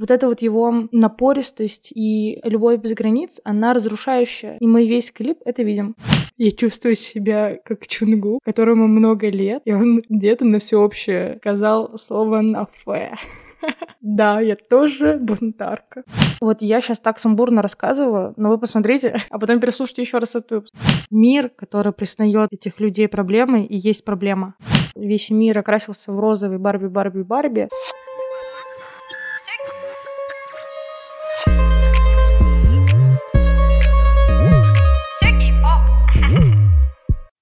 Вот эта вот его напористость и любовь без границ, она разрушающая. И мы весь клип это видим. Я чувствую себя как Чунгу, которому много лет, и он где-то на всеобщее сказал слово «нафе». Да, я тоже бунтарка. Вот я сейчас так сумбурно рассказываю, но вы посмотрите, а потом переслушайте еще раз этот выпуск. Мир, который признает этих людей проблемой, и есть проблема. Весь мир окрасился в розовый Барби,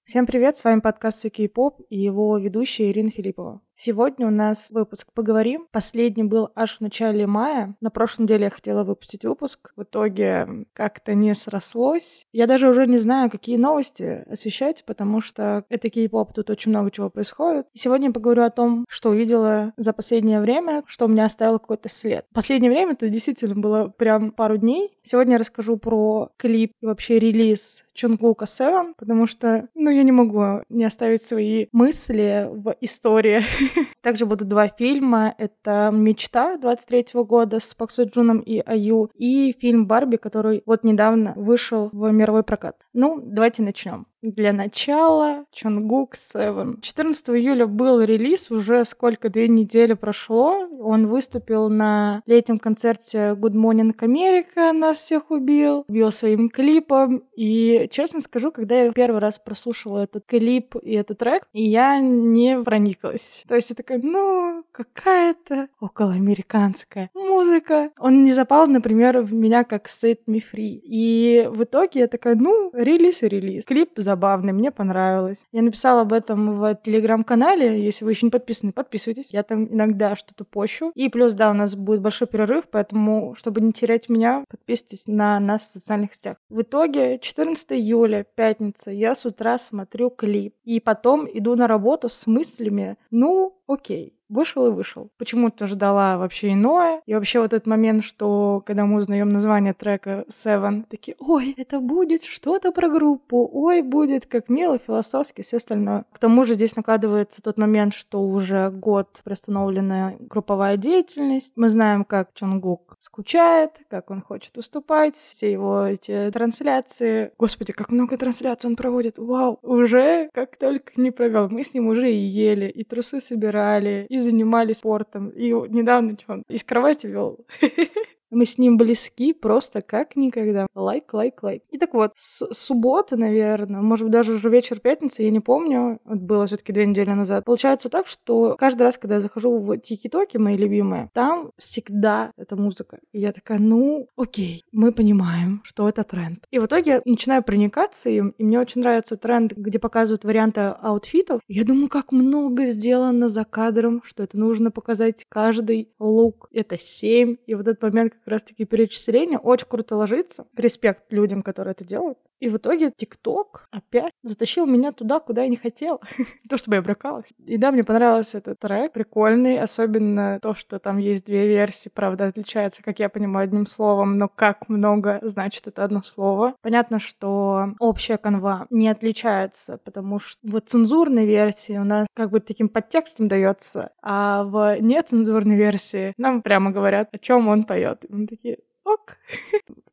Всем привет, с вами подкаст «Суки и поп» и его ведущая Ирина Филиппова. Сегодня у нас выпуск «Поговорим». Последний был аж в начале мая. На прошлой неделе я хотела выпустить выпуск. В итоге как-то не срослось. Я даже уже не знаю, какие новости освещать, потому что это кей-поп, тут очень много чего происходит. И сегодня я поговорю о том, что увидела за последнее время, что у меня оставило какой-то след. Последнее время это действительно было прям пару дней. Сегодня я расскажу про клип и вообще релиз Чунгука Seven, потому что, ну, я не могу не оставить свои мысли в истории Также будут два фильма. Это «Мечта» 23 года с Пак Джуном и Аю и фильм «Барби», который вот недавно вышел в мировой прокат. Ну, давайте начнем. Для начала Чонгук 7. 14 июля был релиз, уже сколько, две недели прошло. Он выступил на летнем концерте Good Morning America, нас всех убил, убил своим клипом. И, честно скажу, когда я первый раз прослушала этот клип и этот трек, я не прониклась. То есть я такая, ну, какая-то околоамериканская музыка. Он не запал, например, в меня как Set Me Free. И в итоге я такая, ну, релиз и релиз. Клип забавный, мне понравилось. Я написала об этом в телеграм-канале, если вы еще не подписаны, подписывайтесь. Я там иногда что-то пощу. И плюс, да, у нас будет большой перерыв, поэтому, чтобы не терять меня, подписывайтесь на нас в социальных сетях. В итоге 14 июля, пятница, я с утра смотрю клип. И потом иду на работу с мыслями, ну, окей, вышел и вышел. Почему-то ждала вообще иное. И вообще вот этот момент, что когда мы узнаем название трека Seven, такие, ой, это будет что-то про группу, ой, будет как мило, философски, все остальное. К тому же здесь накладывается тот момент, что уже год приостановлена групповая деятельность. Мы знаем, как Чонгук скучает, как он хочет уступать, все его эти трансляции. Господи, как много трансляций он проводит. Вау, уже как только не провел. Мы с ним уже и ели, и трусы собирали, и занимались спортом. И недавно что он из кровати вел. Мы с ним близки просто как никогда. Лайк, лайк, лайк. И так вот, с субботы, наверное, может быть, даже уже вечер пятницы, я не помню, это было все таки две недели назад. Получается так, что каждый раз, когда я захожу в тики-токи, мои любимые, там всегда эта музыка. И я такая, ну, окей, мы понимаем, что это тренд. И в итоге я начинаю проникаться им, и мне очень нравится тренд, где показывают варианты аутфитов. Я думаю, как много сделано за кадром, что это нужно показать каждый лук. Это семь. И вот этот момент, раз-таки перечисления очень круто ложится. Респект людям, которые это делают. И в итоге ТикТок опять затащил меня туда, куда я не хотела. то, чтобы я бракалась. И да, мне понравился этот трек, прикольный, особенно то, что там есть две версии, правда, отличается, как я понимаю, одним словом, но как много значит это одно слово. Понятно, что общая канва не отличается, потому что в цензурной версии у нас как бы таким подтекстом дается, а в нецензурной версии нам прямо говорят, о чем он поет. И мы такие, ок.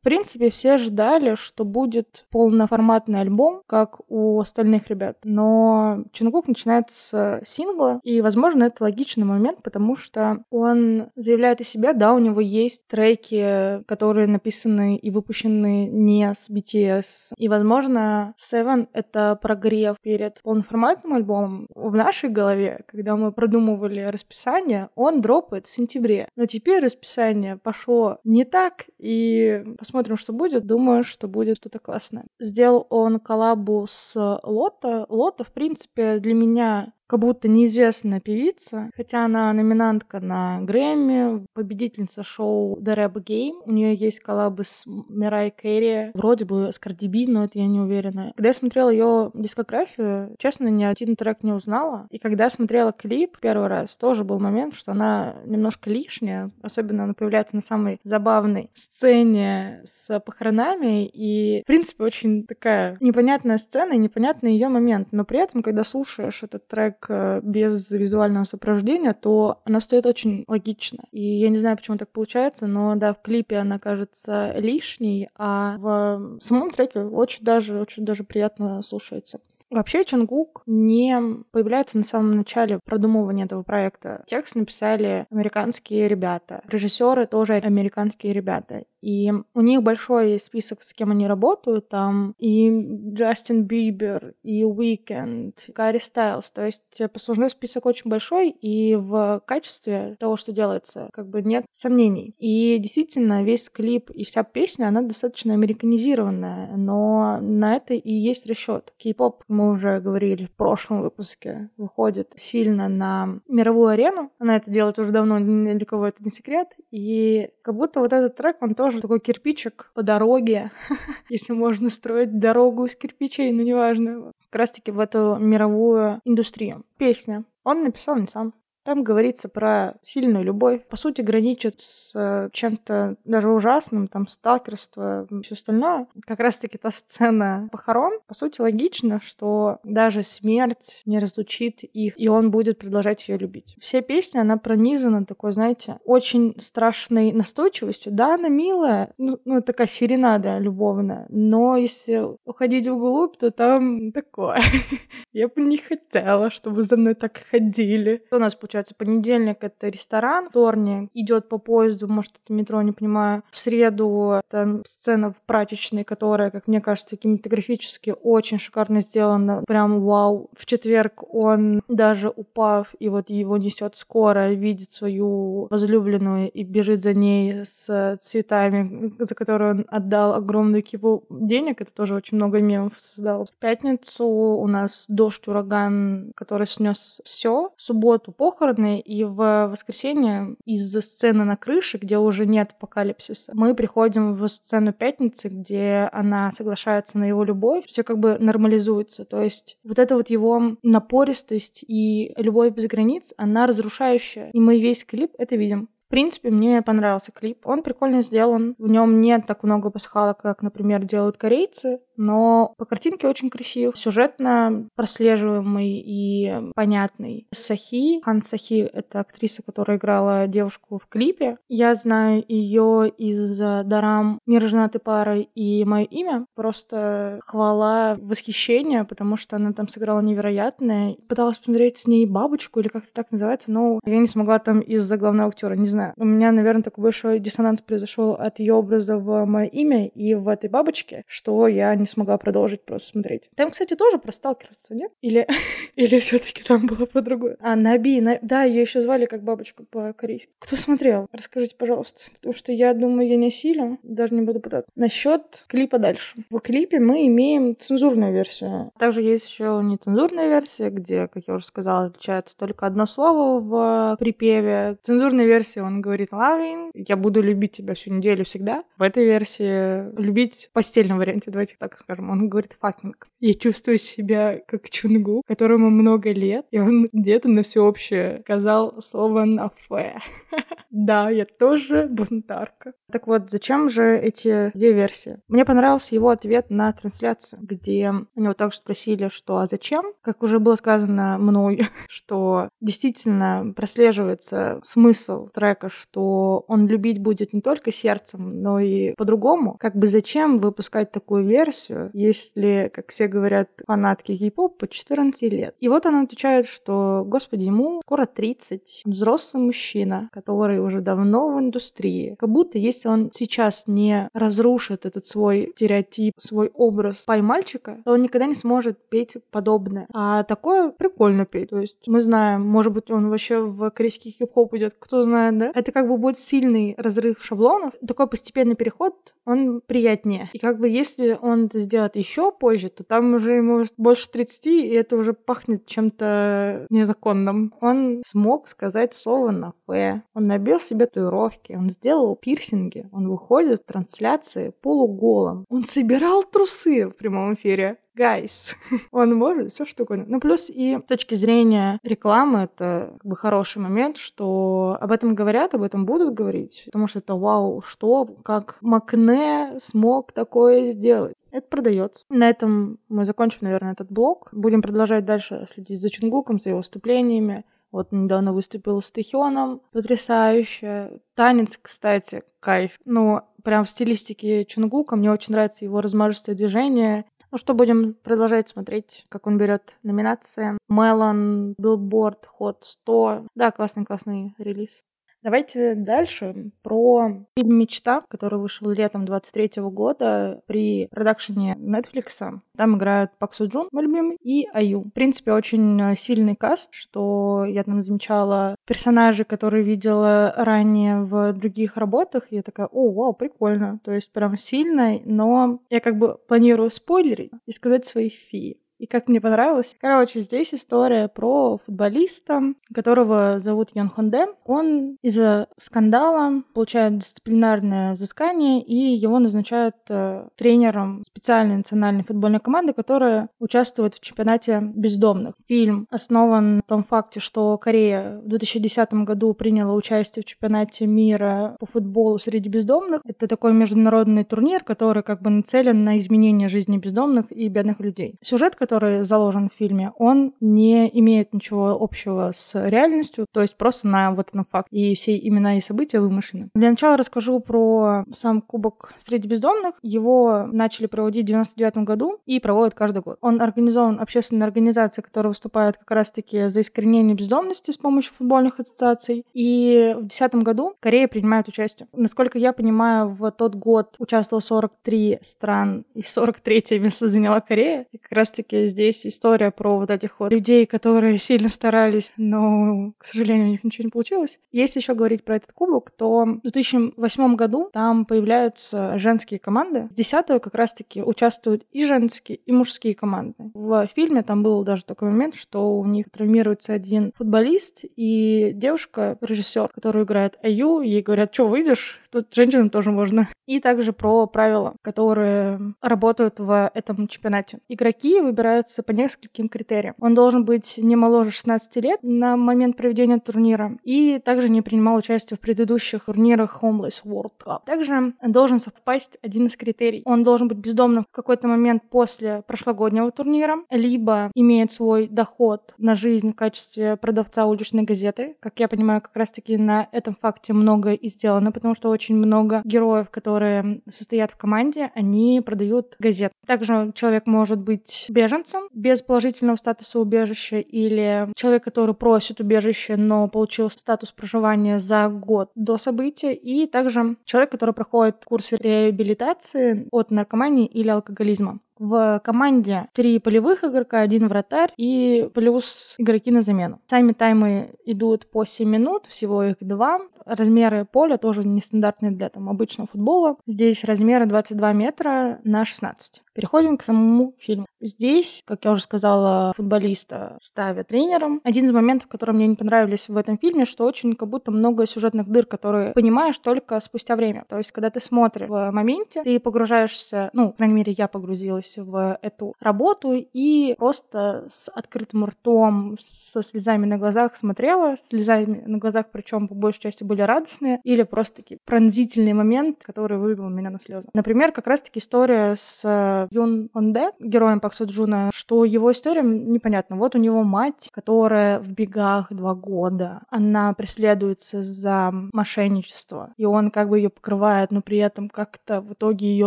В принципе, все ждали, что будет полноформатный альбом, как у остальных ребят. Но Чунгук начинает с сингла, и, возможно, это логичный момент, потому что он заявляет о себе, да, у него есть треки, которые написаны и выпущены не с BTS. И, возможно, Seven — это прогрев перед полноформатным альбомом. В нашей голове, когда мы продумывали расписание, он дропает в сентябре. Но теперь расписание пошло не так, и посмотрим, что будет. Думаю, что будет что-то классное. Сделал он коллабу с Лото. Лото, в принципе, для меня как будто неизвестная певица, хотя она номинантка на Грэмми, победительница шоу The Rap Game. У нее есть коллабы с Мирай Керри, вроде бы с Cardi B, но это я не уверена. Когда я смотрела ее дискографию, честно, ни один трек не узнала. И когда смотрела клип первый раз, тоже был момент, что она немножко лишняя, особенно она появляется на самой забавной сцене с похоронами, и, в принципе, очень такая непонятная сцена и непонятный ее момент. Но при этом, когда слушаешь этот трек трек э, без визуального сопровождения, то она стоит очень логично. И я не знаю, почему так получается, но да, в клипе она кажется лишней, а в самом треке очень даже, очень даже приятно слушается. Вообще Чонгук не появляется на самом начале продумывания этого проекта. Текст написали американские ребята. Режиссеры тоже американские ребята. И у них большой список, с кем они работают. Там и Джастин Бибер, и Уикенд, Гарри Стайлз. То есть послужной список очень большой, и в качестве того, что делается, как бы нет сомнений. И действительно, весь клип и вся песня, она достаточно американизированная, но на это и есть расчет. Кей-поп, мы уже говорили в прошлом выпуске, выходит сильно на мировую арену. Она это делает уже давно, для это не секрет. И как будто вот этот трек, он тоже тоже такой кирпичик по дороге, если можно строить дорогу из кирпичей, но неважно. Как раз-таки в эту мировую индустрию. Песня. Он написал не сам. Там говорится про сильную любовь. По сути, граничит с э, чем-то даже ужасным, там, сталкерство все остальное. Как раз-таки та сцена похорон. По сути, логично, что даже смерть не разлучит их, и он будет продолжать ее любить. Все песни, она пронизана такой, знаете, очень страшной настойчивостью. Да, она милая, ну, ну такая серенада любовная, но если уходить вглубь, то там такое. Я бы не хотела, чтобы за мной так ходили. У нас, получается, получается, понедельник это ресторан, вторник идет по поезду, может, это метро, не понимаю. В среду там сцена в прачечной, которая, как мне кажется, кинематографически очень шикарно сделана. Прям вау. В четверг он даже упав, и вот его несет скоро, видит свою возлюбленную и бежит за ней с цветами, за которые он отдал огромную кипу денег. Это тоже очень много мемов создал. В пятницу у нас дождь, ураган, который снес все. В субботу похорон похороны, и в воскресенье из-за сцены на крыше, где уже нет апокалипсиса, мы приходим в сцену пятницы, где она соглашается на его любовь, все как бы нормализуется. То есть вот эта вот его напористость и любовь без границ, она разрушающая. И мы весь клип это видим. В принципе, мне понравился клип. Он прикольно сделан. В нем нет так много пасхалок, как, например, делают корейцы но по картинке очень красив, сюжетно прослеживаемый и понятный. Сахи, Хан Сахи — это актриса, которая играла девушку в клипе. Я знаю ее из дарам «Мир женатой пары» и «Мое имя». Просто хвала, восхищение, потому что она там сыграла невероятное. Пыталась посмотреть с ней бабочку или как-то так называется, но я не смогла там из-за главного актера, не знаю. У меня, наверное, такой большой диссонанс произошел от ее образа в «Мое имя» и в этой бабочке, что я не смогла продолжить просто смотреть. Там, кстати, тоже про сталкерство, нет? Или, или все таки там было про другое? А, Наби, на... да, ее еще звали как бабочку по-корейски. Кто смотрел? Расскажите, пожалуйста. Потому что я думаю, я не осилю, даже не буду пытаться. Насчет клипа дальше. В клипе мы имеем цензурную версию. Также есть еще нецензурная версия, где, как я уже сказала, отличается только одно слово в припеве. Цензурная версия, он говорит loving, я буду любить тебя всю неделю всегда. В этой версии любить в постельном варианте, давайте так скажем, он говорит fucking. Я чувствую себя как Чонгук, которому много лет, и он где-то на всеобщее сказал слово на фе. Да, я тоже бунтарка. Так вот, зачем же эти две версии? Мне понравился его ответ на трансляцию, где у него также спросили, что а зачем? Как уже было сказано мной, что действительно прослеживается смысл трека, что он любить будет не только сердцем, но и по-другому. Как бы зачем выпускать такую версию, если, как все говорят, фанатки кей-поп по 14 лет? И вот он отвечает, что, господи, ему скоро 30, взрослый мужчина, который уже давно в индустрии, как будто если он сейчас не разрушит этот свой стереотип, свой образ пай-мальчика, то он никогда не сможет петь подобное. А такое прикольно петь. То есть мы знаем, может быть, он вообще в корейский хип-хоп идет, кто знает, да? Это как бы будет сильный разрыв шаблонов. Такой постепенный переход, он приятнее. И как бы если он это сделает еще позже, то там уже ему больше 30, и это уже пахнет чем-то незаконным. Он смог сказать слово на «ф». Он набил себе татуировки, он сделал пирсинг, тренинге. Он выходит в трансляции полуголым. Он собирал трусы в прямом эфире. Guys. Он может все что угодно. Ну, плюс и с точки зрения рекламы это как бы хороший момент, что об этом говорят, об этом будут говорить, потому что это вау, что, как Макне смог такое сделать. Это продается. На этом мы закончим, наверное, этот блог. Будем продолжать дальше следить за Чунгуком, за его выступлениями. Вот недавно выступил с Тэхёном, потрясающе. Танец, кстати, кайф. Ну, прям в стилистике Чунгука мне очень нравится его размашистое движение. Ну что, будем продолжать смотреть, как он берет номинации. Мелон, Billboard, Hot 100. Да, классный-классный релиз. Давайте дальше про фильм «Мечта», который вышел летом 23 года при продакшене Netflix. Там играют Пак Су Джун, мой любимый, и Аю. В принципе, очень сильный каст, что я там замечала персонажи, которые видела ранее в других работах, и я такая, о, вау, прикольно. То есть прям сильно, но я как бы планирую спойлерить и сказать свои фи и как мне понравилось. Короче, здесь история про футболиста, которого зовут Ян Хонде. Он из-за скандала получает дисциплинарное взыскание, и его назначают э, тренером специальной национальной футбольной команды, которая участвует в чемпионате бездомных. Фильм основан на том факте, что Корея в 2010 году приняла участие в чемпионате мира по футболу среди бездомных. Это такой международный турнир, который как бы нацелен на изменение жизни бездомных и бедных людей. Сюжет, который заложен в фильме, он не имеет ничего общего с реальностью, то есть просто на вот этом факт. И все имена и события вымышлены. Для начала расскажу про сам Кубок среди бездомных. Его начали проводить в 99 году и проводят каждый год. Он организован общественной организацией, которая выступает как раз-таки за искоренение бездомности с помощью футбольных ассоциаций. И в 2010 году Корея принимает участие. Насколько я понимаю, в тот год участвовало 43 стран, и 43 место заняла Корея. И как раз-таки все-таки здесь история про вот этих вот людей, которые сильно старались, но, к сожалению, у них ничего не получилось. Если еще говорить про этот кубок, то в 2008 году там появляются женские команды. С 10 как раз-таки участвуют и женские, и мужские команды. В фильме там был даже такой момент, что у них травмируется один футболист, и девушка, режиссер, которую играет Аю, ей говорят, что, выйдешь? Тут женщинам тоже можно. И также про правила, которые работают в этом чемпионате. Игроки выбирают выбираются по нескольким критериям. Он должен быть не моложе 16 лет на момент проведения турнира и также не принимал участие в предыдущих турнирах Homeless World Cup. Также должен совпасть один из критерий. Он должен быть бездомным в какой-то момент после прошлогоднего турнира, либо имеет свой доход на жизнь в качестве продавца уличной газеты. Как я понимаю, как раз-таки на этом факте многое и сделано, потому что очень много героев, которые состоят в команде, они продают газет. Также человек может быть беженцем, беженцем без положительного статуса убежища или человек, который просит убежище, но получил статус проживания за год до события, и также человек, который проходит курсы реабилитации от наркомании или алкоголизма. В команде три полевых игрока, один вратарь и плюс игроки на замену. Сами таймы идут по 7 минут, всего их два. Размеры поля тоже нестандартные для там, обычного футбола. Здесь размеры 22 метра на 16. Переходим к самому фильму. Здесь, как я уже сказала, футболиста ставят тренером. Один из моментов, которые мне не понравились в этом фильме, что очень как будто много сюжетных дыр, которые понимаешь только спустя время. То есть, когда ты смотришь в моменте, ты погружаешься, ну, по крайней мере, я погрузилась в эту работу и просто с открытым ртом, со слезами на глазах смотрела, слезами на глазах, причем по большей части были радостные, или просто таки пронзительный момент, который вывел меня на слезы. Например, как раз-таки история с Юн Онде, героем Пак Суджуна, что его история непонятна. Вот у него мать, которая в бегах два года, она преследуется за мошенничество, и он как бы ее покрывает, но при этом как-то в итоге ее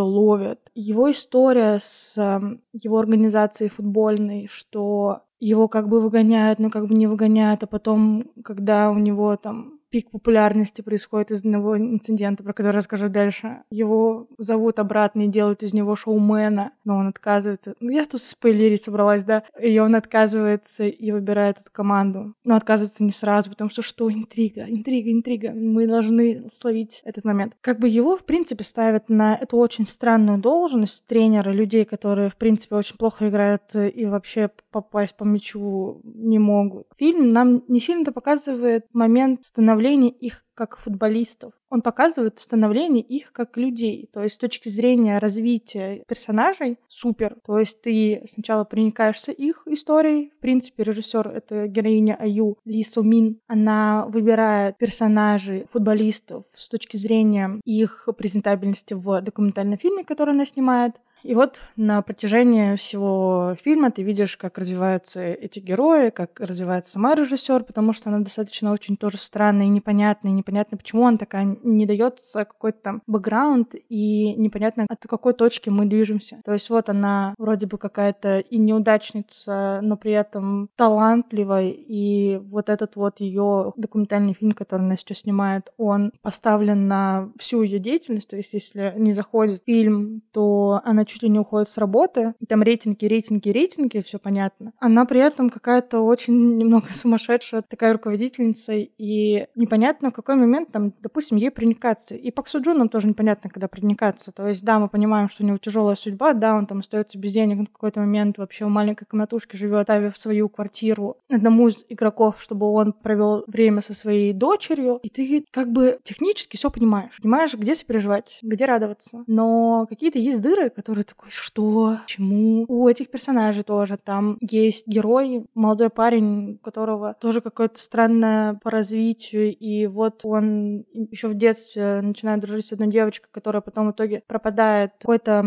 ловят. Его история с его организацией футбольной, что его как бы выгоняют, но как бы не выгоняют, а потом, когда у него там пик популярности происходит из одного инцидента, про который расскажу дальше. Его зовут обратно и делают из него шоумена, но он отказывается. Ну, я тут спойлерить собралась, да. И он отказывается и выбирает эту команду. Но отказывается не сразу, потому что что? Интрига, интрига, интрига. Мы должны словить этот момент. Как бы его, в принципе, ставят на эту очень странную должность тренера людей, которые, в принципе, очень плохо играют и вообще попасть по мячу не могут. Фильм нам не сильно-то показывает момент становления становление их как футболистов. Он показывает становление их как людей. То есть с точки зрения развития персонажей супер. То есть ты сначала проникаешься их историей. В принципе, режиссер — это героиня Аю Ли Су Мин. Она выбирает персонажей футболистов с точки зрения их презентабельности в документальном фильме, который она снимает. И вот на протяжении всего фильма ты видишь, как развиваются эти герои, как развивается сама режиссер, потому что она достаточно очень тоже странная и непонятная, и непонятно, почему она такая, не дается какой-то там бэкграунд, и непонятно, от какой точки мы движемся. То есть вот она вроде бы какая-то и неудачница, но при этом талантливая, и вот этот вот ее документальный фильм, который она сейчас снимает, он поставлен на всю ее деятельность, то есть если не заходит фильм, то она чуть ли не уходит с работы, там рейтинги, рейтинги, рейтинги, все понятно. Она при этом какая-то очень немного сумасшедшая такая руководительница, и непонятно в какой момент там, допустим, ей проникаться. И Пак Суджуном тоже непонятно, когда проникаться. То есть, да, мы понимаем, что у него тяжелая судьба, да, он там остается без денег на какой-то момент, вообще в маленькой комнатушке живет, оставив свою квартиру одному из игроков, чтобы он провел время со своей дочерью, и ты как бы технически все понимаешь. Понимаешь, где сопереживать, где радоваться. Но какие-то есть дыры, которые такой, что, чему? У этих персонажей тоже там есть герой, молодой парень, у которого тоже какое-то странное по развитию, и вот он еще в детстве начинает дружить с одной девочкой, которая потом в итоге пропадает в какой-то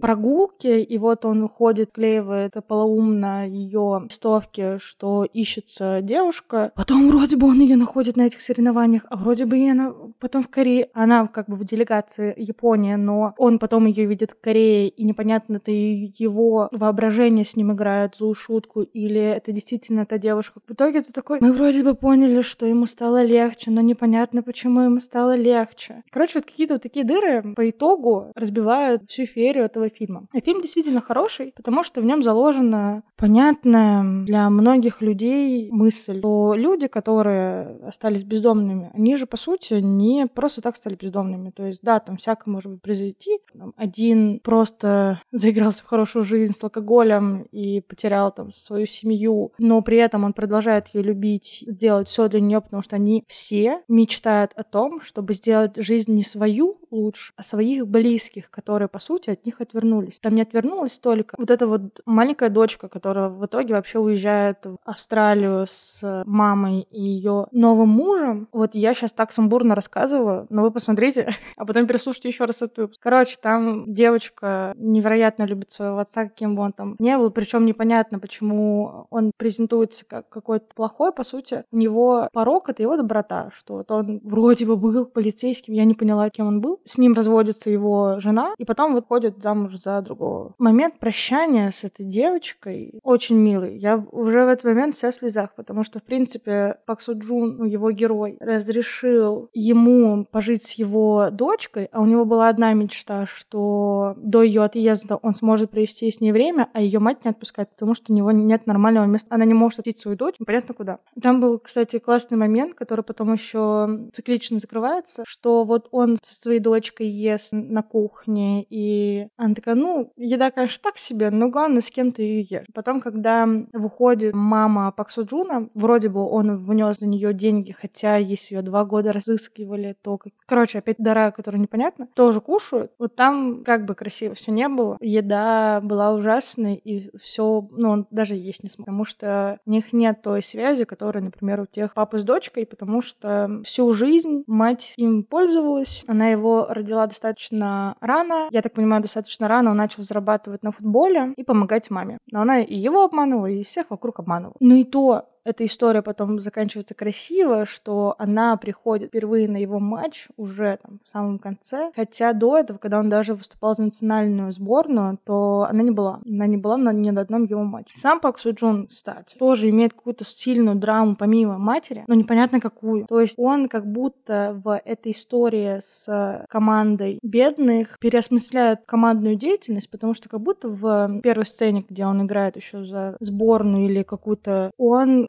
прогулке, и вот он уходит, клеивает полоумно ее листовки, что ищется девушка. Потом вроде бы он ее находит на этих соревнованиях, а вроде бы и она потом в Корее. Она как бы в делегации Японии, но он потом ее видит в Корее, и непонятно, это его воображение с ним играет злую шутку, или это действительно та девушка. В итоге ты такой, мы вроде бы поняли, что ему стало легче, но непонятно, почему ему стало легче. Короче, вот какие-то вот такие дыры по итогу разбивают всю феерию этого фильма. А фильм действительно хороший, потому что в нем заложена понятная для многих людей мысль, что люди, которые остались бездомными, они же, по сути, не просто так стали бездомными. То есть, да, там всякое может быть произойти. Один просто заигрался в хорошую жизнь с алкоголем и потерял там свою семью, но при этом он продолжает ее любить, сделать все для нее, потому что они все мечтают о том, чтобы сделать жизнь не свою лучше, а своих близких, которые, по сути, от них отвернулись. Там не отвернулась только вот эта вот маленькая дочка, которая в итоге вообще уезжает в Австралию с мамой и ее новым мужем. Вот я сейчас так сумбурно рассказываю, но вы посмотрите, а потом переслушайте еще раз этот выпуск. Короче, там девочка невероятно любит своего отца, каким он там не был, причем непонятно, почему он презентуется как какой-то плохой, по сути, у него порог — это его доброта, что вот он вроде бы был полицейским, я не поняла, кем он был, с ним разводится его жена, и потом выходит замуж за другого. Момент прощания с этой девочкой очень милый. Я уже в этот момент вся в слезах, потому что, в принципе, Пак Суджун, ну, его герой, разрешил ему пожить с его дочкой, а у него была одна мечта, что до ее отъезда он сможет провести с ней время, а ее мать не отпускает, потому что у него нет нормального места. Она не может отойти свою дочь, непонятно куда. Там был, кстати, классный момент, который потом еще циклично закрывается, что вот он со своей дочкой ест на кухне, и она такая, ну, еда, конечно, так себе, но главное, с кем ты ее ешь. Потом, когда выходит мама Паксу Джуна, вроде бы он внес за нее деньги, хотя если ее два года разыскивали, то, короче, опять дара, которая непонятна, тоже кушают. Вот там как бы красиво все не было. Еда была ужасной, и все, ну, он даже есть не смог, потому что у них нет той связи, которая, например, у тех папы с дочкой, потому что всю жизнь мать им пользовалась, она его родила достаточно рано. Я так понимаю, достаточно рано он начал зарабатывать на футболе и помогать маме. Но она и его обманывала, и всех вокруг обманывала. Ну и то эта история потом заканчивается красиво, что она приходит впервые на его матч уже там в самом конце. Хотя до этого, когда он даже выступал за национальную сборную, то она не была. Она не была на ни на одном его матче. Сам Пак Суджун, кстати, тоже имеет какую-то сильную драму помимо матери, но непонятно какую. То есть он как будто в этой истории с командой бедных переосмысляет командную деятельность, потому что как будто в первой сцене, где он играет еще за сборную или какую-то, он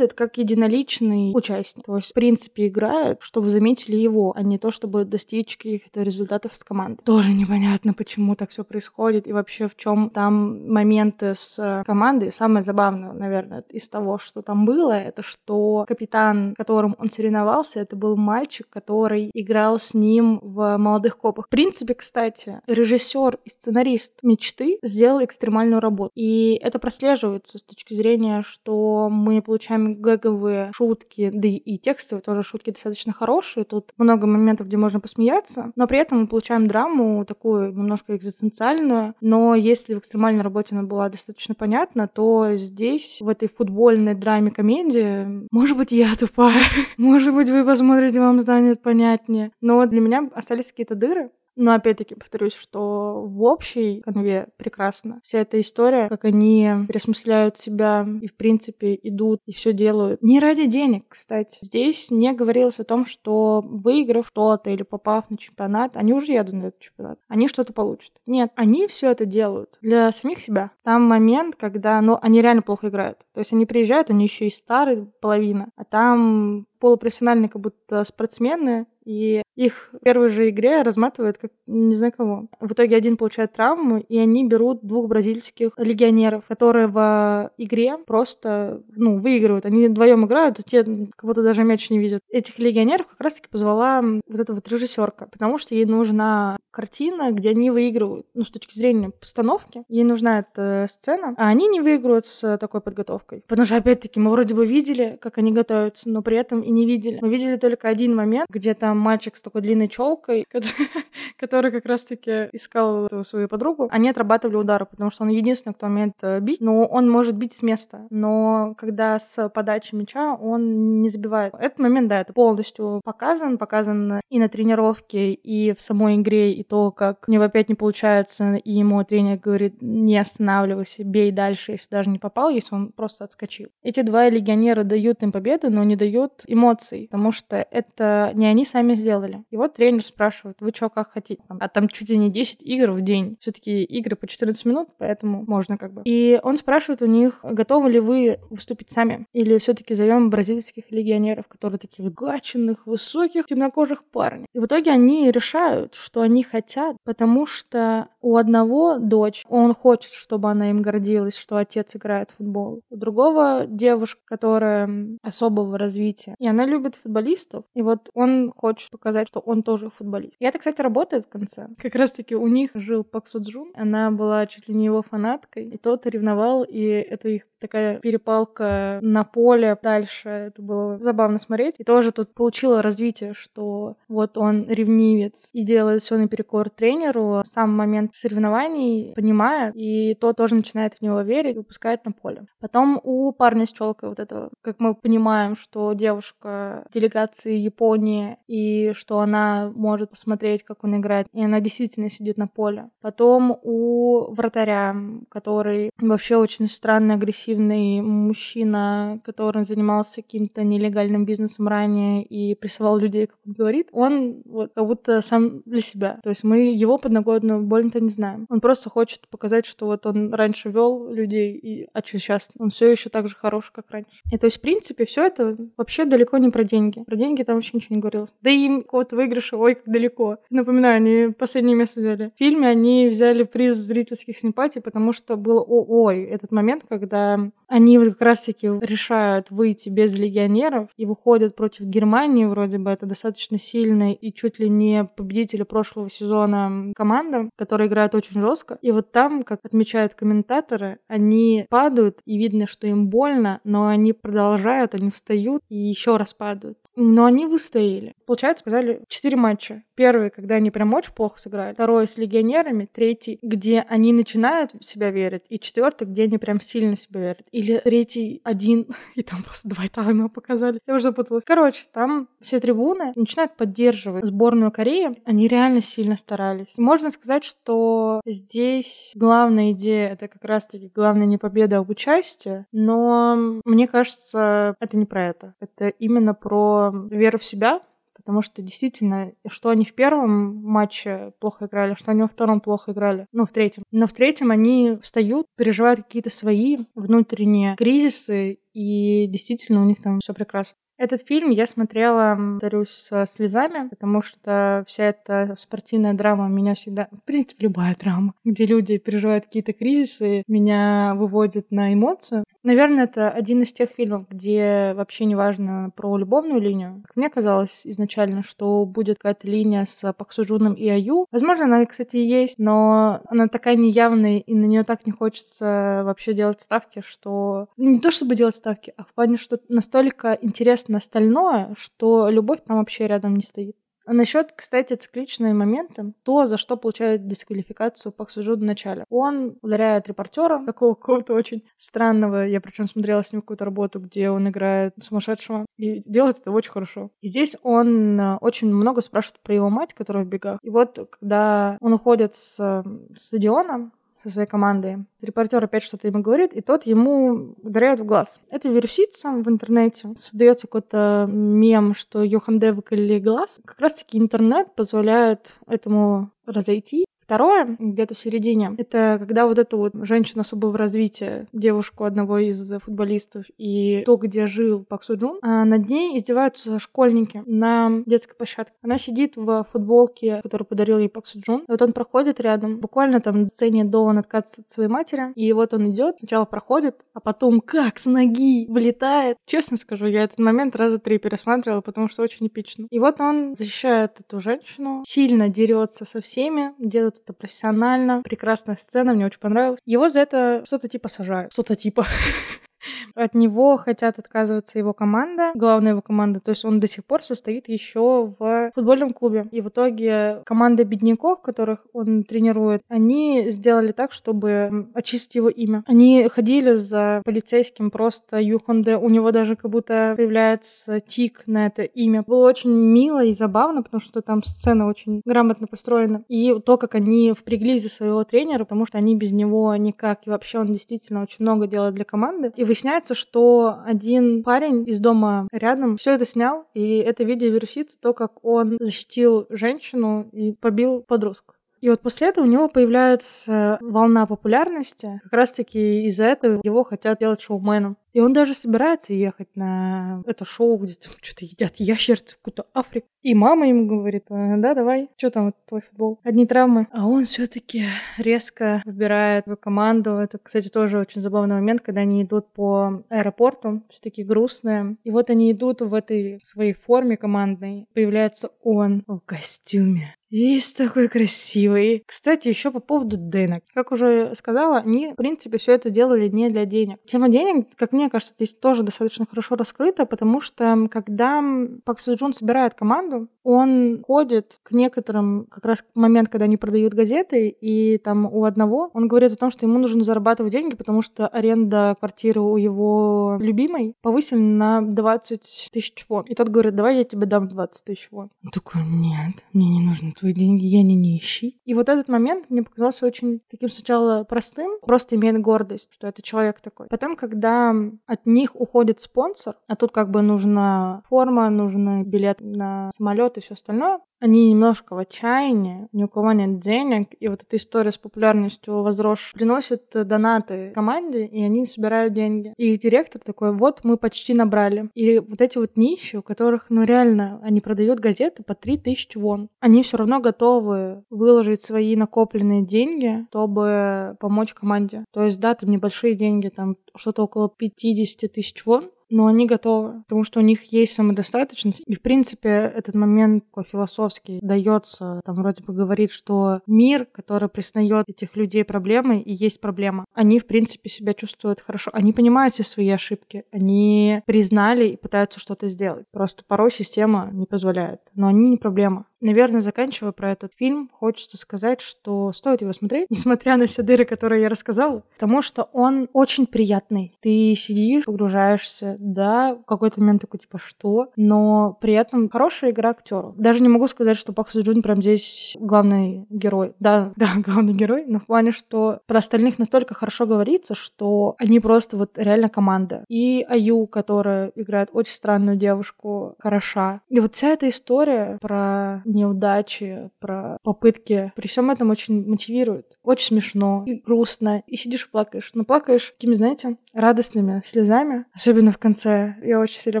как единоличный участник. То есть, в принципе, играет, чтобы заметили его, а не то, чтобы достичь каких-то результатов с командой. Тоже непонятно, почему так все происходит и вообще в чем там моменты с командой. Самое забавное, наверное, из того, что там было, это что капитан, которым он соревновался, это был мальчик, который играл с ним в «Молодых копах». В принципе, кстати, режиссер и сценарист «Мечты» сделал экстремальную работу. И это прослеживается с точки зрения, что мы получаем получаем гэговые шутки, да и текстовые тоже шутки достаточно хорошие. Тут много моментов, где можно посмеяться, но при этом мы получаем драму такую немножко экзистенциальную. Но если в экстремальной работе она была достаточно понятна, то здесь, в этой футбольной драме комедии, может быть, я тупая, может быть, вы посмотрите, вам станет понятнее. Но для меня остались какие-то дыры, но опять-таки повторюсь, что в общей конве прекрасно. Вся эта история, как они пересмысляют себя и, в принципе, идут и все делают. Не ради денег, кстати. Здесь не говорилось о том, что выиграв что-то или попав на чемпионат, они уже едут на этот чемпионат. Они что-то получат. Нет, они все это делают для самих себя. Там момент, когда, ну, они реально плохо играют. То есть они приезжают, они еще и старые, половина, а там полупрофессиональные как будто спортсмены, и их в первой же игре разматывают как не знаю кого. В итоге один получает травму, и они берут двух бразильских легионеров, которые в игре просто, ну, выигрывают. Они вдвоем играют, а те кого-то даже мяч не видят. Этих легионеров как раз-таки позвала вот эта вот режиссерка, потому что ей нужна картина, где они выигрывают. Ну, с точки зрения постановки, ей нужна эта сцена, а они не выигрывают с такой подготовкой. Потому что, опять-таки, мы вроде бы видели, как они готовятся, но при этом и не видели. Мы видели только один момент, где там мальчик с такой длинной челкой, который как раз-таки искал свою подругу. Они отрабатывали удары, потому что он единственный, кто умеет э, бить, но он может бить с места. Но когда с подачи мяча, он не забивает. Этот момент, да, это полностью показан, показан и на тренировке, и в самой игре, и то, как у него опять не получается, и ему тренер говорит, не останавливайся, бей дальше, если даже не попал, если он просто отскочил. Эти два легионера дают им победу, но не дают эмоций, потому что это не они сами сделали. И вот тренер спрашивает, вы что, как хотите? А там чуть ли не 10 игр в день. все таки игры по 14 минут, поэтому можно как бы. И он спрашивает у них, готовы ли вы выступить сами? Или все таки зовем бразильских легионеров, которые таких гаченных, высоких, темнокожих парней. И в итоге они решают, что они хотят, потому что у одного дочь, он хочет, чтобы она им гордилась, что отец играет в футбол. У другого девушка, которая особого развития, и она любит футболистов. И вот он хочет показать, что он тоже футболист. И это, кстати, работает в конце. Как раз-таки у них жил Пак Суджун, она была чуть ли не его фанаткой, и тот ревновал, и это их такая перепалка на поле дальше. Это было забавно смотреть. И тоже тут получила развитие, что вот он ревнивец и делает все наперекор тренеру. Сам момент соревнований понимает, и тот тоже начинает в него верить и выпускает на поле. Потом у парня с челкой вот этого, как мы понимаем, что девушка делегации Японии, и что она может посмотреть, как он играет, и она действительно сидит на поле. Потом у вратаря, который вообще очень странный, агрессивный активный мужчина, который занимался каким-то нелегальным бизнесом ранее и прессовал людей, как он говорит, он вот как будто сам для себя. То есть мы его подноготную больно-то не знаем. Он просто хочет показать, что вот он раньше вел людей, и а что сейчас? Он все еще так же хорош, как раньше. И то есть, в принципе, все это вообще далеко не про деньги. Про деньги там вообще ничего не говорилось. Да и какого-то выигрыша, ой, как далеко. Напоминаю, они последнее место взяли. В фильме они взяли приз зрительских симпатий, потому что был ой, этот момент, когда они вот как раз-таки решают выйти без легионеров и выходят против Германии, вроде бы это достаточно сильная и чуть ли не победители прошлого сезона команда, которая играет очень жестко. И вот там, как отмечают комментаторы, они падают, и видно, что им больно, но они продолжают, они встают и еще раз падают. Но они выстояли. Получается, сказали, четыре матча. Первый, когда они прям очень плохо сыграли. Второй с легионерами. Третий, где они начинают в себя верить. И четвертый, где они прям сильно себя верят. Или третий один, и там просто два тайма показали. Я уже запуталась. Короче, там все трибуны начинают поддерживать сборную Кореи. Они реально сильно старались. Можно сказать, что здесь главная идея — это как раз-таки главная не победа, а участие. Но мне кажется, это не про это. Это именно про веру в себя, потому что действительно, что они в первом матче плохо играли, что они во втором плохо играли, ну, в третьем. Но в третьем они встают, переживают какие-то свои внутренние кризисы, и действительно у них там все прекрасно. Этот фильм я смотрела, повторюсь, со слезами, потому что вся эта спортивная драма меня всегда... В принципе, любая драма, где люди переживают какие-то кризисы, меня выводит на эмоцию. Наверное, это один из тех фильмов, где вообще не важно про любовную линию. Мне казалось изначально, что будет какая-то линия с Пак Суджуном и Аю. Возможно, она, кстати, есть, но она такая неявная, и на нее так не хочется вообще делать ставки, что... Не то чтобы делать ставки, а в плане, что настолько интересно остальное, что любовь там вообще рядом не стоит. А насчет, кстати, цикличные моменты, то, за что получает дисквалификацию Пак Суджу в начале. Он ударяет репортера, такого какого-то очень странного. Я причем смотрела с ним какую-то работу, где он играет сумасшедшего. И делает это очень хорошо. И здесь он э, очень много спрашивает про его мать, которая в бегах. И вот, когда он уходит с э, стадиона, со своей командой. Репортер опять что-то ему говорит, и тот ему ударяет в глаз. Это вирусится в интернете. Создается какой-то мем, что Йохан Де выколили глаз. Как раз-таки интернет позволяет этому разойти, Второе, где-то в середине, это когда вот эту вот женщину особого развития, девушку одного из футболистов, и то, где жил Пак Суджун, а над ней издеваются школьники на детской площадке. Она сидит в футболке, которую подарил ей Пак Суджун. И вот он проходит рядом, буквально там в сцене до он отказывается от своей матери, и вот он идет, сначала проходит, а потом как с ноги влетает. Честно скажу, я этот момент раза три пересматривала, потому что очень эпично. И вот он защищает эту женщину, сильно дерется со всеми, делает делают это профессионально. Прекрасная сцена, мне очень понравилась. Его за это что-то типа сажают. Что-то типа. От него хотят отказываться его команда, главная его команда. То есть он до сих пор состоит еще в футбольном клубе. И в итоге команда бедняков, которых он тренирует, они сделали так, чтобы очистить его имя. Они ходили за полицейским просто Юхонде. У него даже как будто появляется тик на это имя. Было очень мило и забавно, потому что там сцена очень грамотно построена. И то, как они впряглись за своего тренера, потому что они без него никак. И вообще он действительно очень много делает для команды. И выясняется, что один парень из дома рядом все это снял, и это видео вирусится то, как он защитил женщину и побил подростка. И вот после этого у него появляется волна популярности. Как раз-таки из-за этого его хотят делать шоуменом. И он даже собирается ехать на это шоу, где там что-то едят ящерцы какую-то Африку. И мама ему говорит, «Э, да, давай, что там вот твой футбол? Одни травмы. А он все таки резко выбирает свою команду. Это, кстати, тоже очень забавный момент, когда они идут по аэропорту, все такие грустные. И вот они идут в этой своей форме командной. Появляется он в костюме. Весь такой красивый. Кстати, еще по поводу денег. Как уже сказала, они, в принципе, все это делали не для денег. Тема денег, как мне кажется, здесь тоже достаточно хорошо раскрыта, потому что когда Пак Джун собирает команду, он ходит к некоторым, как раз момент, когда они продают газеты, и там у одного он говорит о том, что ему нужно зарабатывать деньги, потому что аренда квартиры у его любимой повысили на 20 тысяч вон. И тот говорит, давай я тебе дам 20 тысяч вон. Он такой, нет, мне не нужны твои деньги, я не нищий. И вот этот момент мне показался очень таким сначала простым, просто имеет гордость, что это человек такой. Потом, когда от них уходит спонсор, а тут как бы нужна форма, нужен билет на самолет, и все остальное, они немножко в отчаянии, ни у кого нет денег, и вот эта история с популярностью возросшей приносит донаты команде, и они собирают деньги. И их директор такой, вот мы почти набрали. И вот эти вот нищие, у которых, ну реально, они продают газеты по 3000 вон, они все равно готовы выложить свои накопленные деньги, чтобы помочь команде. То есть, да, там небольшие деньги, там что-то около 50 тысяч вон, но они готовы, потому что у них есть самодостаточность. И, в принципе, этот момент такой философский дается, там вроде бы говорит, что мир, который признает этих людей проблемой, и есть проблема, они, в принципе, себя чувствуют хорошо. Они понимают все свои ошибки, они признали и пытаются что-то сделать. Просто порой система не позволяет. Но они не проблема. Наверное, заканчивая про этот фильм, хочется сказать, что стоит его смотреть, несмотря на все дыры, которые я рассказала, потому что он очень приятный. Ты сидишь, погружаешься, да, в какой-то момент такой, типа, что? Но при этом хорошая игра актеров. Даже не могу сказать, что Пак Джун прям здесь главный герой. Да, да, главный герой, но в плане, что про остальных настолько хорошо говорится, что они просто вот реально команда. И Аю, которая играет очень странную девушку, хороша. И вот вся эта история про неудачи, про попытки. При всем этом очень мотивирует. Очень смешно и грустно. И сидишь и плакаешь. Но плакаешь такими, знаете, радостными слезами, особенно в конце. Я очень сильно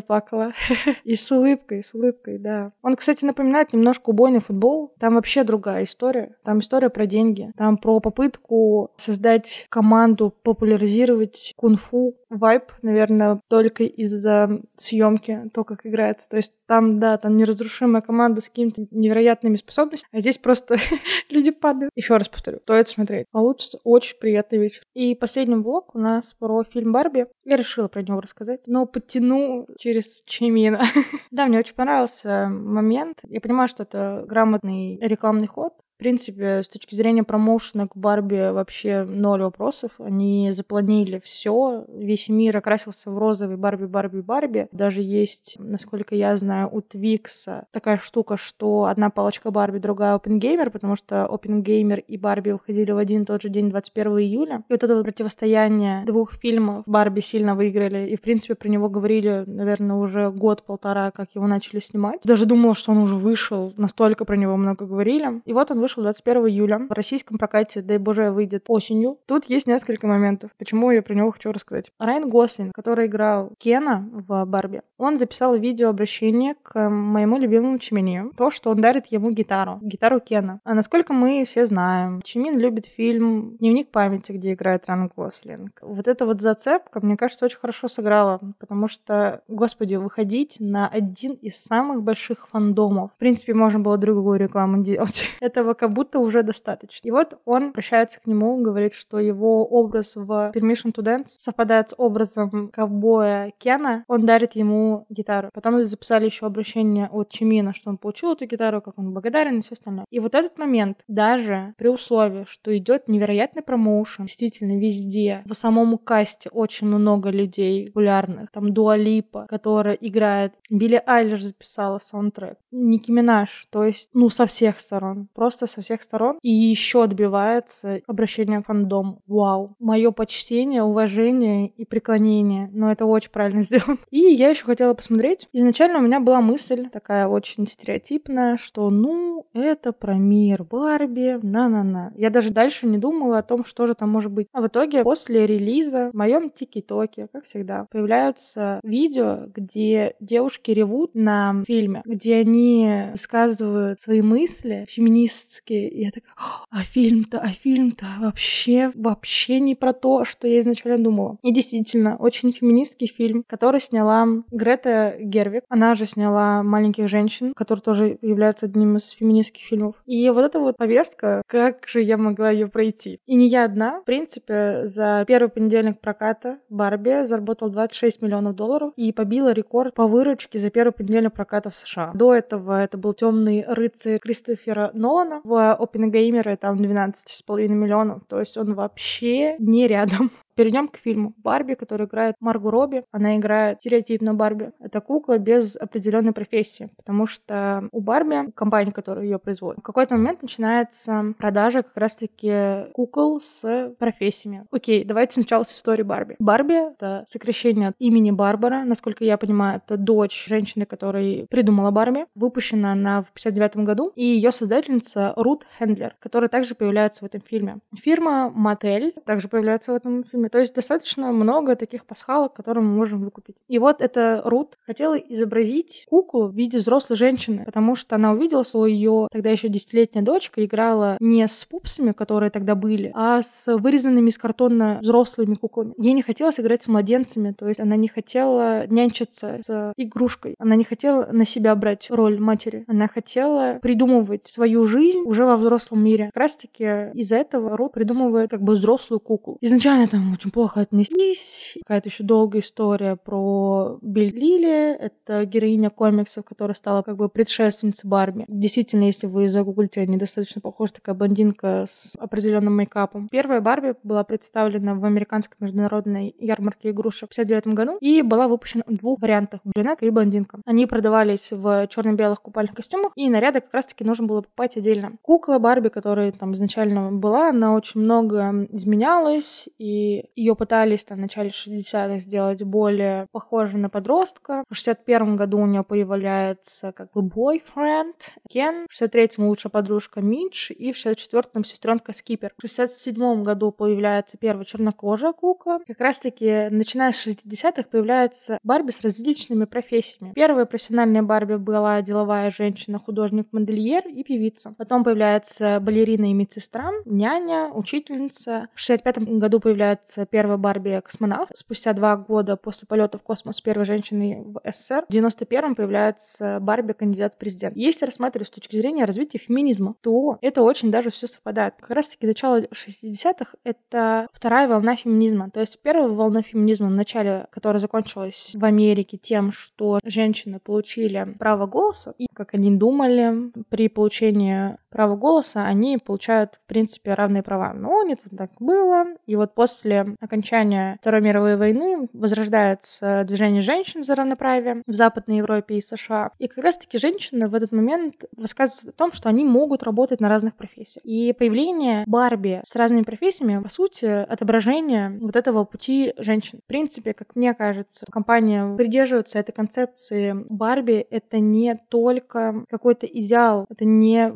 плакала. И с улыбкой, с улыбкой, да. Он, кстати, напоминает немножко убойный футбол. Там вообще другая история. Там история про деньги. Там про попытку создать команду, популяризировать кунг-фу. Вайп, наверное, только из-за съемки, то, как играется. То есть там, да, там неразрушимая команда с какими-то невероятными способностями, а здесь просто люди падают. Еще раз повторю, стоит смотреть. Получится очень приятный вечер. И последний блок у нас про фильм «Барби». Я решила про него рассказать, но подтяну через Чемина. да, мне очень понравился момент. Я понимаю, что это грамотный рекламный ход, в принципе, с точки зрения промоушена к Барби вообще ноль вопросов. Они запланили все. Весь мир окрасился в розовый Барби, Барби, Барби. Даже есть, насколько я знаю, у Твикса такая штука, что одна палочка Барби, другая Опенгеймер, потому что Опенгеймер и Барби выходили в один и тот же день, 21 июля. И вот это вот противостояние двух фильмов Барби сильно выиграли. И, в принципе, про него говорили, наверное, уже год-полтора, как его начали снимать. Даже думала, что он уже вышел. Настолько про него много говорили. И вот он вышел 21 июля. В российском прокате, дай боже, выйдет осенью. Тут есть несколько моментов, почему я про него хочу рассказать. Райан Гослин, который играл Кена в Барби, он записал видео обращение к моему любимому Чимине. То, что он дарит ему гитару. Гитару Кена. А насколько мы все знаем, Чимин любит фильм «Дневник памяти», где играет Райан Гослинг. Вот эта вот зацепка, мне кажется, очень хорошо сыграла, потому что, господи, выходить на один из самых больших фандомов. В принципе, можно было другую рекламу делать. Этого как будто уже достаточно. И вот он обращается к нему, говорит, что его образ в Permission to Dance совпадает с образом ковбоя Кена. Он дарит ему гитару. Потом записали еще обращение от Чимина, что он получил эту гитару, как он благодарен и все остальное. И вот этот момент, даже при условии, что идет невероятный промоушен, действительно везде, в самом касте очень много людей популярных, там Дуалипа, которая играет, Билли Айлиш записала саундтрек, Ники Минаж, то есть, ну, со всех сторон. Просто со всех сторон. И еще отбивается обращение к фандому. Вау. Мое почтение, уважение и преклонение. Но это очень правильно сделано. И я еще хотела посмотреть. Изначально у меня была мысль такая очень стереотипная, что ну, это про мир Барби, на-на-на. Я даже дальше не думала о том, что же там может быть. А в итоге после релиза в моем тики-токе, как всегда, появляются видео, где девушки ревут на фильме, где они сказывают свои мысли, феминист феминистские. И я такая, а фильм-то, а фильм-то вообще, вообще не про то, что я изначально думала. И действительно, очень феминистский фильм, который сняла Грета Гервик. Она же сняла «Маленьких женщин», который тоже является одним из феминистских фильмов. И вот эта вот повестка, как же я могла ее пройти? И не я одна. В принципе, за первый понедельник проката Барби заработал 26 миллионов долларов и побила рекорд по выручке за первый понедельник проката в США. До этого это был «Темный рыцарь» Кристофера Нолана, в Опенгеймере там 12,5 миллионов. То есть он вообще не рядом. Перейдем к фильму. Барби, который играет Маргу Робби, она играет стереотипно Барби. Это кукла без определенной профессии, потому что у Барби, компания, которая ее производит, в какой-то момент начинается продажа как раз-таки кукол с профессиями. Окей, давайте сначала с истории Барби. Барби — это сокращение от имени Барбара. Насколько я понимаю, это дочь женщины, которая придумала Барби. Выпущена она в 59 году. И ее создательница Рут Хендлер, которая также появляется в этом фильме. Фирма Мотель также появляется в этом фильме. То есть достаточно много таких пасхалок, которые мы можем выкупить. И вот эта Рут хотела изобразить куклу в виде взрослой женщины, потому что она увидела, что ее тогда еще десятилетняя дочка играла не с пупсами, которые тогда были, а с вырезанными из картона взрослыми куклами. Ей не хотелось играть с младенцами, то есть она не хотела нянчиться с игрушкой. Она не хотела на себя брать роль матери. Она хотела придумывать свою жизнь уже во взрослом мире. Как раз таки из-за этого Рут придумывает как бы взрослую куклу. Изначально там очень плохо отнеслись. Какая-то еще долгая история про Билли Лили. Это героиня комиксов, которая стала как бы предшественницей Барби. Действительно, если вы загуглите, они достаточно похожи. Такая блондинка с определенным мейкапом. Первая Барби была представлена в американской международной ярмарке игрушек в 59 году и была выпущена в двух вариантах — брюнетка и блондинка. Они продавались в черно-белых купальных костюмах, и наряды как раз-таки нужно было покупать отдельно. Кукла Барби, которая там изначально была, она очень много изменялась, и и ее пытались там в начале 60-х сделать более похожей на подростка. В 61 году у нее появляется как бы бойфренд Кен, в 63-м лучшая подружка Мидж и в 64-м сестренка Скипер. В 67 году появляется первая чернокожая кукла. Как раз-таки, начиная с 60-х, появляется Барби с различными профессиями. Первая профессиональная Барби была деловая женщина, художник-модельер и певица. Потом появляется балерина и медсестра, няня, учительница. В 65 году появляется первая Барби космонавт. Спустя два года после полета в космос первой женщины в СССР. В 91 появляется Барби кандидат в президент. Если рассматривать с точки зрения развития феминизма, то это очень даже все совпадает. Как раз-таки начало 60-х — это вторая волна феминизма. То есть первая волна феминизма в начале, которая закончилась в Америке тем, что женщины получили право голоса, и, как они думали, при получении права голоса они получают, в принципе, равные права. Но не так было. И вот после окончания Второй мировой войны возрождается движение женщин за равноправие в Западной Европе и США. И как раз-таки женщины в этот момент высказывают о том, что они могут работать на разных профессиях. И появление Барби с разными профессиями, по сути, отображение вот этого пути женщин. В принципе, как мне кажется, компания придерживается этой концепции Барби. Это не только какой-то идеал, это не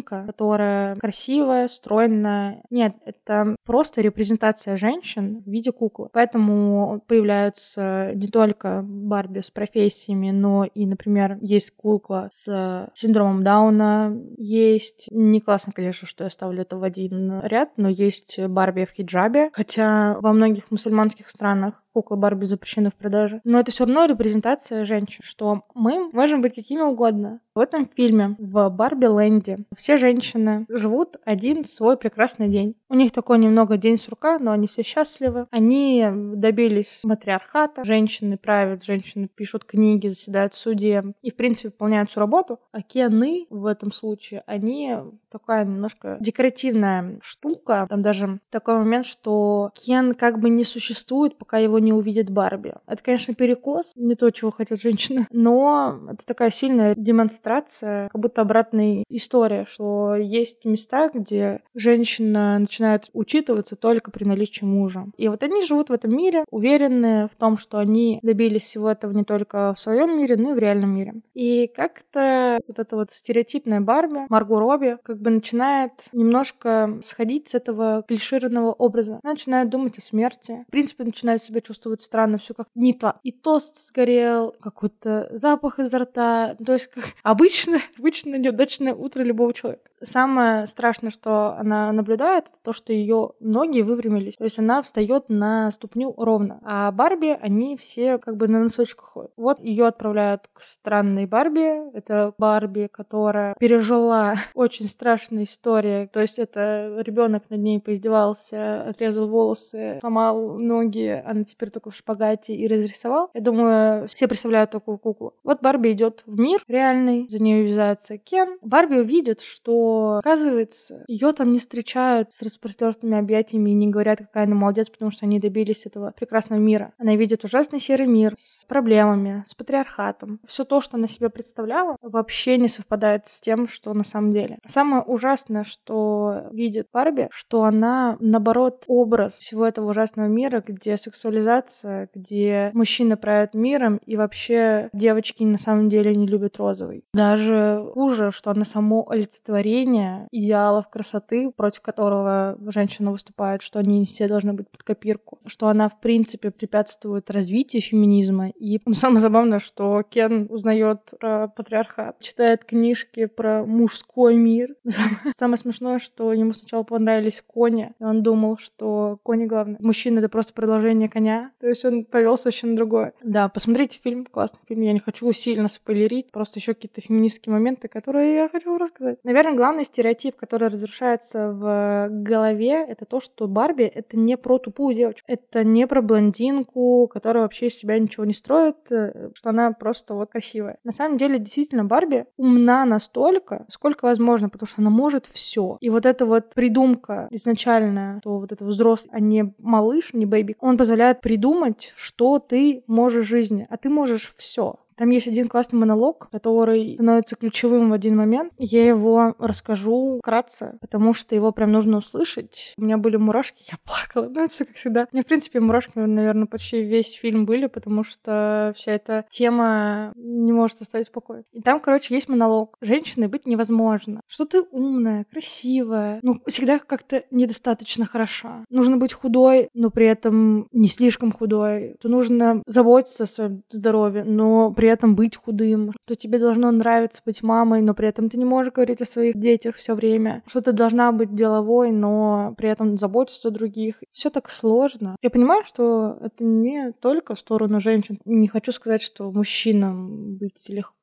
блондинка, которая красивая, стройная. Нет, это просто репрезентация женщин в виде куклы. Поэтому появляются не только Барби с профессиями, но и, например, есть кукла с синдромом Дауна, есть... Не классно, конечно, что я ставлю это в один ряд, но есть Барби в хиджабе, хотя во многих мусульманских странах куклы Барби запрещены в продаже. Но это все равно репрезентация женщин, что мы можем быть какими угодно. В этом фильме, в Барби Ленде, все женщины живут один свой прекрасный день. У них такой немного день сурка, но они все счастливы. Они добились матриархата. Женщины правят, женщины пишут книги, заседают в суде и, в принципе, выполняют всю работу. А кены в этом случае, они такая немножко декоративная штука. Там даже такой момент, что Кен как бы не существует, пока его не увидит Барби. Это, конечно, перекос, не то, чего хотят женщины, но это такая сильная демонстрация, как будто обратная история, что есть места, где женщина начинает учитываться только при наличии мужа. И вот они живут в этом мире, уверенные в том, что они добились всего этого не только в своем мире, но и в реальном мире. И как-то вот эта вот стереотипная Барби, Марго Робби, как бы начинает немножко сходить с этого клишированного образа. Она начинает думать о смерти. В принципе, начинает себя чувствовать странно, все как не то. И тост сгорел, какой-то запах изо рта. То есть как обычно, обычно неудачное утро любого человека. Самое страшное, что она наблюдает, это то, что ее ноги выпрямились. То есть она встает на ступню ровно. А Барби, они все как бы на носочках ходят. Вот ее отправляют к странной Барби. Это Барби, которая пережила очень страшную историю. То есть это ребенок над ней поиздевался, отрезал волосы, сломал ноги, она теперь только в шпагате и разрисовал. Я думаю, все представляют такую куклу. Вот Барби идет в мир реальный, за нее увязается Кен. Барби увидит, что оказывается, ее там не встречают с распростертыми объятиями и не говорят, какая она молодец, потому что они добились этого прекрасного мира. Она видит ужасный серый мир с проблемами, с патриархатом. Все то, что она себе представляла, вообще не совпадает с тем, что на самом деле. Самое ужасное, что видит Барби, что она, наоборот, образ всего этого ужасного мира, где сексуализация, где мужчины правят миром, и вообще девочки на самом деле не любят розовый. Даже хуже, что она само олицетворение обсуждение идеалов красоты, против которого женщина выступает, что они все должны быть под копирку, что она, в принципе, препятствует развитию феминизма. И самое забавное, что Кен узнает про патриархат, читает книжки про мужской мир. Самое смешное, что ему сначала понравились кони, и он думал, что кони главное. Мужчина — это просто продолжение коня. То есть он повелся вообще на другое. Да, посмотрите фильм, классный фильм. Я не хочу сильно спойлерить, просто еще какие-то феминистские моменты, которые я хочу рассказать. Наверное, главное главный стереотип, который разрушается в голове, это то, что Барби — это не про тупую девочку. Это не про блондинку, которая вообще из себя ничего не строит, э, что она просто вот красивая. На самом деле, действительно, Барби умна настолько, сколько возможно, потому что она может все. И вот эта вот придумка изначальная, что вот это взрослый, а не малыш, не baby, он позволяет придумать, что ты можешь в жизни, а ты можешь все Там есть один классный монолог, который становится ключевым в один момент. Я его расскажу вкратце, потому что его прям нужно услышать. У меня были мурашки, я плакала. Ну, это все как всегда. У меня, в принципе, мурашки, наверное, почти весь фильм были, потому что вся эта тема не может оставить в покое. И там, короче, есть монолог. Женщиной быть невозможно. Что ты умная, красивая, ну, всегда как-то недостаточно хороша. Нужно быть худой, но при этом не слишком худой. То нужно заботиться о своем здоровье, но при этом быть худым. Что тебе должно нравиться быть мамой, но при этом ты не можешь говорить о своих детях все время. Что ты должна быть деловой, но при этом заботиться о других. Все так сложно. Я понимаю, что это не только в сторону женщин. Не хочу сказать, что мужчинам быть легко.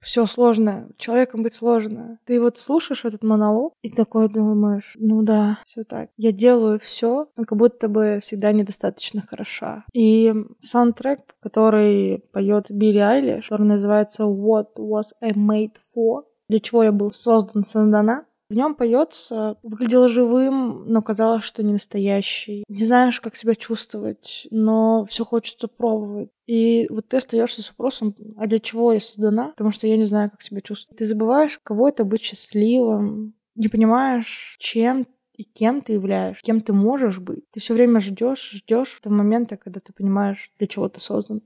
Все сложно. Человеком быть сложно. Ты вот слушаешь этот монолог и такой думаешь, ну да, все так. Я делаю все, но как будто бы всегда недостаточно хороша. И саундтрек, который поет Билли Айлиш, который называется What Was I Made For? Для чего я был создан, создана? В нем поется, выглядел живым, но казалось, что не настоящий. Не знаешь, как себя чувствовать, но все хочется пробовать. И вот ты остаешься с вопросом, а для чего я создана? Потому что я не знаю, как себя чувствовать. Ты забываешь, кого это быть счастливым, не понимаешь, чем и кем ты являешься, кем ты можешь быть. Ты все время ждешь, ждешь того момента, когда ты понимаешь, для чего ты создан.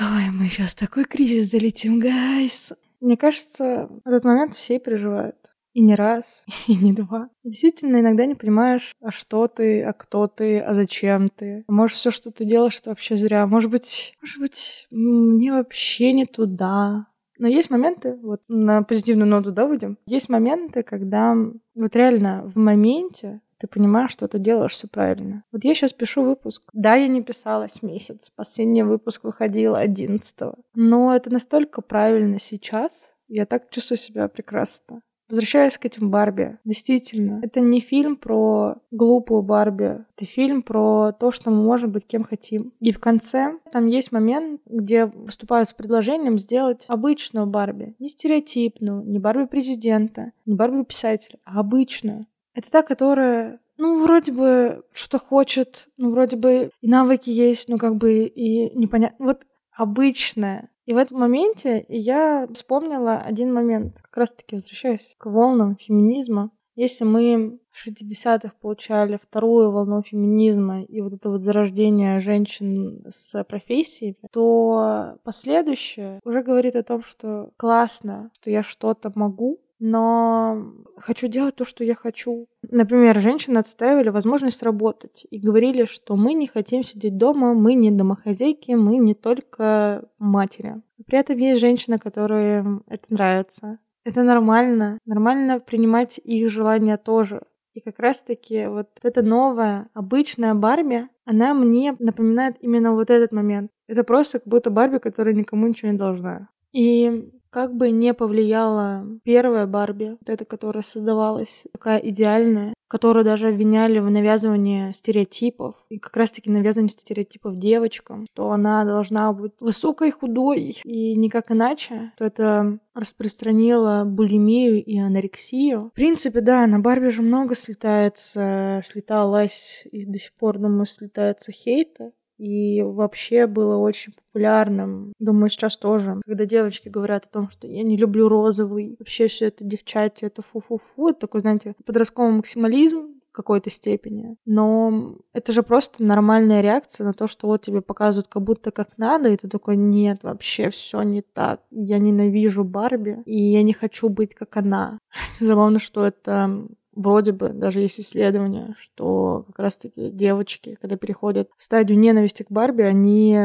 Ой, мы сейчас такой кризис залетим, гайс. Мне кажется, этот момент все переживают. И не раз, и не два. И действительно, иногда не понимаешь, а что ты, а кто ты, а зачем ты. Может, все, что ты делаешь, это вообще зря. Может быть, может быть, мне вообще не туда. Но есть моменты, вот на позитивную ноту, да, выйдем. Есть моменты, когда вот реально в моменте ты понимаешь, что ты делаешь все правильно. Вот я сейчас пишу выпуск. Да, я не писала с месяц. Последний выпуск выходил 11 Но это настолько правильно сейчас. Я так чувствую себя прекрасно. Возвращаясь к этим Барби, действительно, это не фильм про глупую Барби, это фильм про то, что мы можем быть кем хотим. И в конце там есть момент, где выступают с предложением сделать обычную Барби, не стереотипную, не Барби президента, не Барби писателя, а обычную. Это та, которая ну, вроде бы что-то хочет, ну, вроде бы и навыки есть, но как бы и непонятно. Вот обычная, и в этом моменте я вспомнила один момент. Как раз-таки возвращаясь к волнам феминизма. Если мы в 60-х получали вторую волну феминизма и вот это вот зарождение женщин с профессиями, то последующее уже говорит о том, что классно, что я что-то могу, но хочу делать то, что я хочу. Например, женщины отстаивали возможность работать и говорили, что мы не хотим сидеть дома, мы не домохозяйки, мы не только матери. При этом есть женщины, которым это нравится. Это нормально. Нормально принимать их желания тоже. И как раз-таки вот эта новая, обычная Барби, она мне напоминает именно вот этот момент. Это просто как будто Барби, которая никому ничего не должна. И как бы не повлияла первая Барби, вот эта, которая создавалась, такая идеальная, которую даже обвиняли в навязывании стереотипов, и как раз-таки навязывании стереотипов девочкам, что она должна быть высокой, худой, и никак иначе, то это распространило булимию и анорексию. В принципе, да, на Барби же много слетается, слеталась, и до сих пор, думаю, слетается хейта, и вообще было очень популярным. Думаю, сейчас тоже. Когда девочки говорят о том, что я не люблю розовый, вообще все это девчачье, это фу-фу-фу, это такой, знаете, подростковый максимализм, какой-то степени. Но это же просто нормальная реакция на то, что вот тебе показывают как будто как надо, и ты такой, нет, вообще все не так. Я ненавижу Барби, и я не хочу быть как она. Забавно, что это вроде бы даже есть исследования, что как раз-таки девочки, когда переходят в стадию ненависти к Барби, они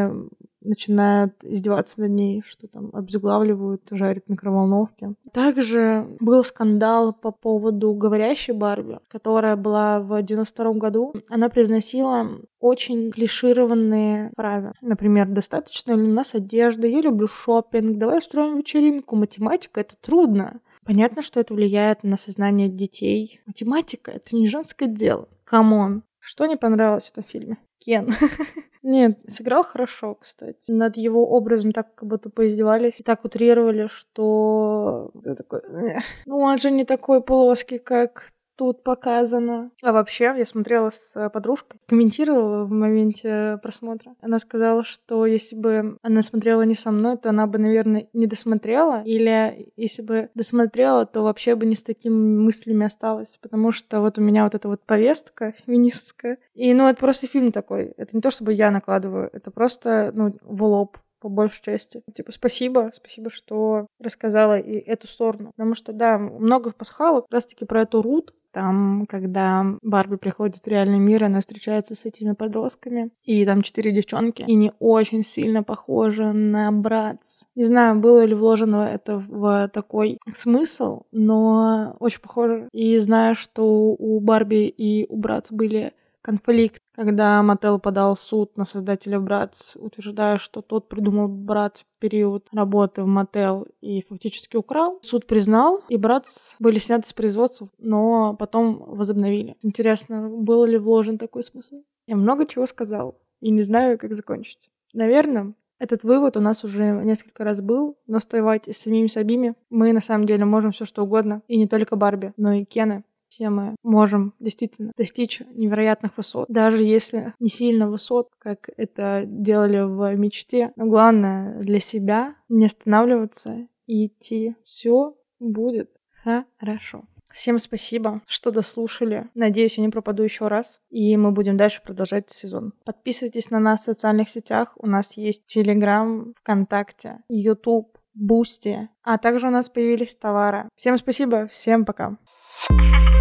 начинают издеваться над ней, что там обезглавливают, жарят в микроволновке. Также был скандал по поводу говорящей Барби, которая была в 92 году. Она произносила очень клишированные фразы. Например, достаточно ли у нас одежды, я люблю шопинг, давай устроим вечеринку, математика — это трудно. Понятно, что это влияет на сознание детей. Математика — это не женское дело. Come on. Что не понравилось в этом фильме? Кен. Нет, сыграл хорошо, кстати. Над его образом так как будто поиздевались и так утрировали, что такой... Ну, он же не такой плоский, как тут показано. А вообще, я смотрела с подружкой, комментировала в моменте просмотра. Она сказала, что если бы она смотрела не со мной, то она бы, наверное, не досмотрела. Или если бы досмотрела, то вообще бы не с такими мыслями осталась. Потому что вот у меня вот эта вот повестка феминистская. И, ну, это просто фильм такой. Это не то, чтобы я накладываю. Это просто, ну, в лоб по большей части. Типа, спасибо, спасибо, что рассказала и эту сторону. Потому что, да, много пасхалок как раз-таки про эту Рут, там, когда Барби приходит в реальный мир, она встречается с этими подростками, и там четыре девчонки, и не очень сильно похожи на Братс. Не знаю, было ли вложено это в такой смысл, но очень похоже. И знаю, что у Барби и у Братс были конфликт, когда Мотел подал суд на создателя Братс, утверждая, что тот придумал Брат в период работы в Мотел и фактически украл. Суд признал, и Братс были сняты с производства, но потом возобновили. Интересно, был ли вложен такой смысл? Я много чего сказал, и не знаю, как закончить. Наверное, этот вывод у нас уже несколько раз был, но оставаясь самими собой мы на самом деле можем все что угодно, и не только Барби, но и Кена все мы можем действительно достичь невероятных высот, даже если не сильно высот, как это делали в мечте. Но главное для себя не останавливаться и идти. Все будет хорошо. Всем спасибо, что дослушали. Надеюсь, я не пропаду еще раз. И мы будем дальше продолжать сезон. Подписывайтесь на нас в социальных сетях. У нас есть Телеграм, ВКонтакте, YouTube, Boosty. А также у нас появились товары. Всем спасибо, всем пока. thank you